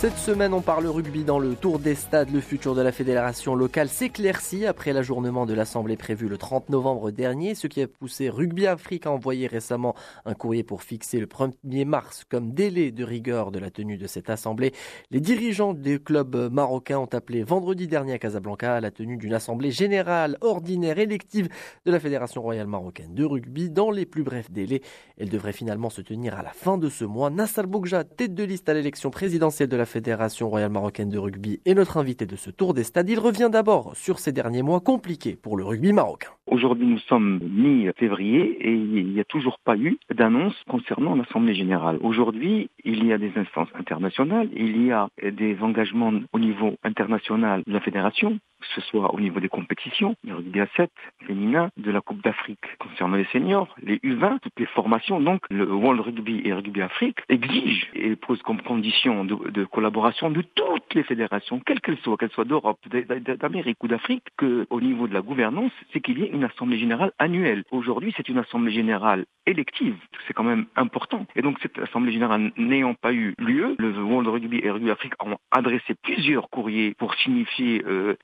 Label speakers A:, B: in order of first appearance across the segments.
A: Cette semaine, on parle rugby dans le Tour des stades. Le futur de la fédération locale s'éclaircit après l'ajournement de l'Assemblée prévue le 30 novembre dernier, ce qui a poussé Rugby Afrique à envoyer récemment un courrier pour fixer le 1er mars comme délai de rigueur de la tenue de cette Assemblée. Les dirigeants des clubs marocains ont appelé vendredi dernier à Casablanca à la tenue d'une Assemblée générale ordinaire élective de la Fédération royale marocaine de rugby dans les plus brefs délais. Elle devrait finalement se tenir à la fin de ce mois. Nassal Boukja, tête de liste à l'élection présidentielle de la Fédération royale marocaine de rugby est notre invité de ce tour des stades. Il revient d'abord sur ces derniers mois compliqués pour le rugby marocain.
B: Aujourd'hui, nous sommes mi-février et il n'y a toujours pas eu d'annonce concernant l'Assemblée générale. Aujourd'hui, il y a des instances internationales, il y a des engagements au niveau international de la fédération, que ce soit au niveau des compétitions, le rugby à 7 féminin, de la Coupe d'Afrique concernant les seniors, les U20, toutes les formations. Donc, le World Rugby et Rugby Afrique exigent et posent comme condition de, collaboration de toutes les fédérations, quelles qu'elles soient, qu'elles soient d'Europe, d'Amérique ou d'Afrique, qu'au niveau de la gouvernance, c'est qu'il y ait une assemblée générale annuelle. Aujourd'hui, c'est une assemblée générale élective. C'est quand même important. Et donc, cette assemblée générale n'ayant pas eu lieu, le World Rugby et Rugby Afrique ont adressé plusieurs courriers pour signifier euh,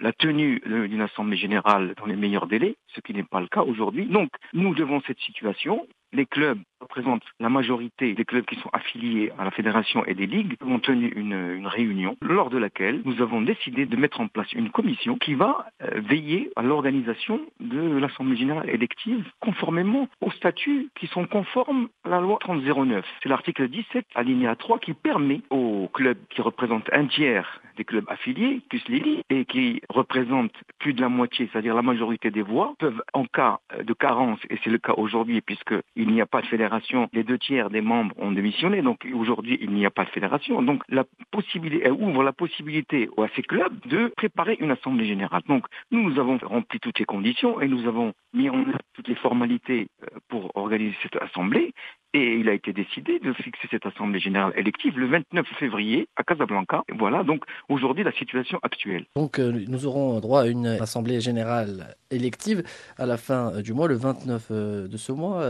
B: la tenue d'une assemblée générale dans les meilleurs délais, ce qui n'est pas le cas aujourd'hui. Donc, nous devons cette situation les clubs représentent la majorité des clubs qui sont affiliés à la fédération et des ligues ont tenu une, réunion lors de laquelle nous avons décidé de mettre en place une commission qui va euh, veiller à l'organisation de l'Assemblée générale élective conformément aux statuts qui sont conformes à la loi 3009. C'est l'article 17 alinéa 3 qui permet aux clubs qui représentent un tiers des clubs affiliés, plus les ligues, et qui représentent plus de la moitié, c'est-à-dire la majorité des voix, peuvent en cas de carence, et c'est le cas aujourd'hui puisque il n'y a pas de fédération, les deux tiers des membres ont démissionné, donc aujourd'hui il n'y a pas de fédération. Donc la possibilité, elle ouvre la possibilité à ces clubs de préparer une assemblée générale. Donc nous, nous avons rempli toutes les conditions et nous avons mis en œuvre toutes les formalités euh, pour organiser cette assemblée. Et il a été décidé de fixer cette assemblée générale élective le 29 février à Casablanca. Voilà donc aujourd'hui la situation actuelle.
A: Donc euh, nous aurons droit à une assemblée générale élective à la fin euh, du mois, le 29 euh, de ce mois.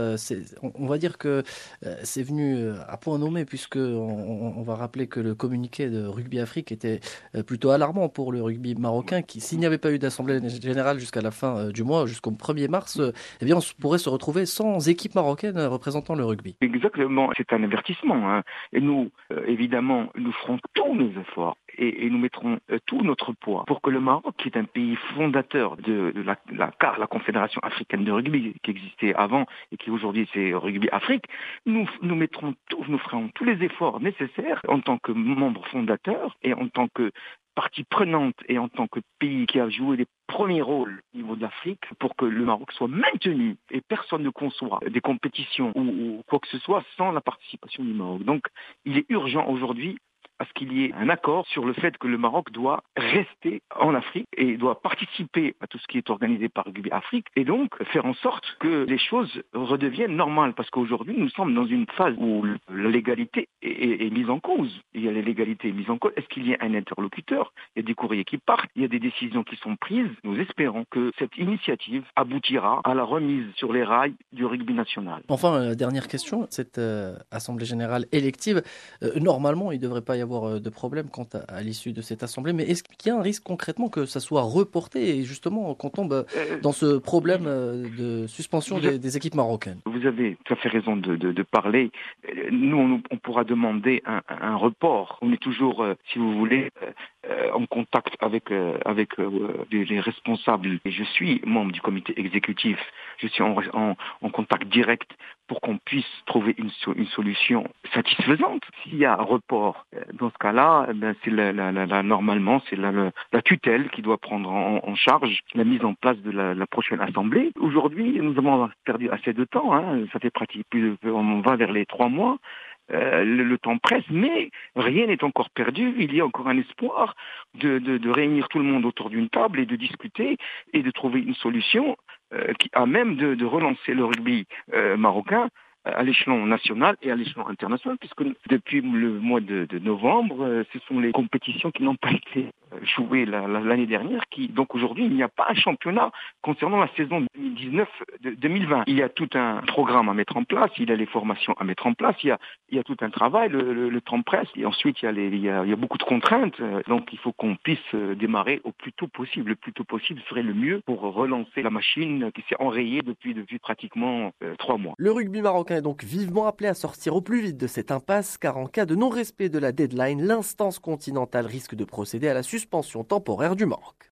A: On va dire que c'est venu à point nommé puisque on, va rappeler que le communiqué de Rugby Afrique était plutôt alarmant pour le rugby marocain qui, s'il n'y avait pas eu d'assemblée générale jusqu'à la fin du mois, jusqu'au 1er mars, eh bien on pourrait se retrouver sans équipe marocaine représentant le rugby.
B: Exactement, c'est un avertissement. Hein. Et nous, euh, évidemment, nous ferons tous nos efforts et, nous mettrons euh, tout notre poids pour que le Maroc, qui est un pays fondateur de, la, la CAR, la Confédération africaine de rugby, qui existait avant et qui aujourd'hui c'est Rugby Afrique, nous, nous mettrons tous, nous ferons tous les efforts nécessaires en tant que membre fondateur et en tant que partie prenante et en tant que pays qui a joué les premiers rôles au niveau de l'Afrique pour que le Maroc soit maintenu et personne ne conçoit des compétitions ou, ou quoi que ce soit sans la participation du Maroc. Donc il est urgent aujourd'hui à ce qu'il y ait un accord sur le fait que le Maroc doit rester en Afrique et doit participer à tout ce qui est organisé par Rugby Afrique et donc faire en sorte que les choses redeviennent normales parce qu'aujourd'hui nous sommes dans une phase où la légalité est, mise en cause. Il y a la légalité mise en cause. Est-ce qu'il y a un interlocuteur? Il y a des courriers qui partent, il y a des décisions qui sont prises. Nous espérons que cette initiative aboutira à la remise sur les rails du rugby national.
A: Enfin, euh, dernière question, cette euh, assemblée générale élective, euh, normalement il ne devrait pas y avoir avoir euh, de problème quant à, l'issue de cette assemblée, mais est-ce qu'il y a un risque concrètement que ça soit reporté et justement qu'on tombe euh, euh, dans ce problème de suspension des, équipes marocaines?
B: Vous avez tout à fait raison de, parler. Nous, on, pourra demander un, report. On est toujours, si vous voulez, en contact avec avec les, responsables. Et je suis membre du comité exécutif. Je suis en, en contact direct pour qu'on puisse trouver une, une solution satisfaisante. S'il y a un report, euh, dans ce cas-là, ben c'est la, la, la, normalement c'est la, la, tutelle qui doit prendre en, en, charge la mise en place de la, prochaine assemblée. Aujourd'hui, nous avons perdu assez de temps. Hein. Ça fait pratiquement plus, on va vers les trois mois. Euh, le, temps presse, mais rien n'est encore perdu. Il y a encore un espoir de, réunir tout le monde autour d'une table et de discuter et de trouver une solution euh, qui a même de, relancer le rugby euh, marocain à l'échelon national et à l'échelon international, puisque depuis le mois de, de novembre, ce sont les compétitions qui n'ont pas été joué l'année dernière, qui donc aujourd'hui il n'y a pas un championnat concernant la saison 2019-2020. Il y a tout un programme à mettre en place, il y a les formations à mettre en place, il y a, il y a tout un travail, le, temps presse, et ensuite il y, a les, il, y a, il y a beaucoup de contraintes, donc il faut qu'on puisse démarrer au plus tôt possible. Le plus tôt possible serait le mieux pour relancer la machine qui s'est enrayée depuis, depuis pratiquement euh, trois mois.
A: Le rugby marocain est donc vivement appelé à sortir au plus vite de cette impasse, car en cas de non-respect de la deadline, l'instance continentale risque de procéder à la suspension temporaire du Maroc.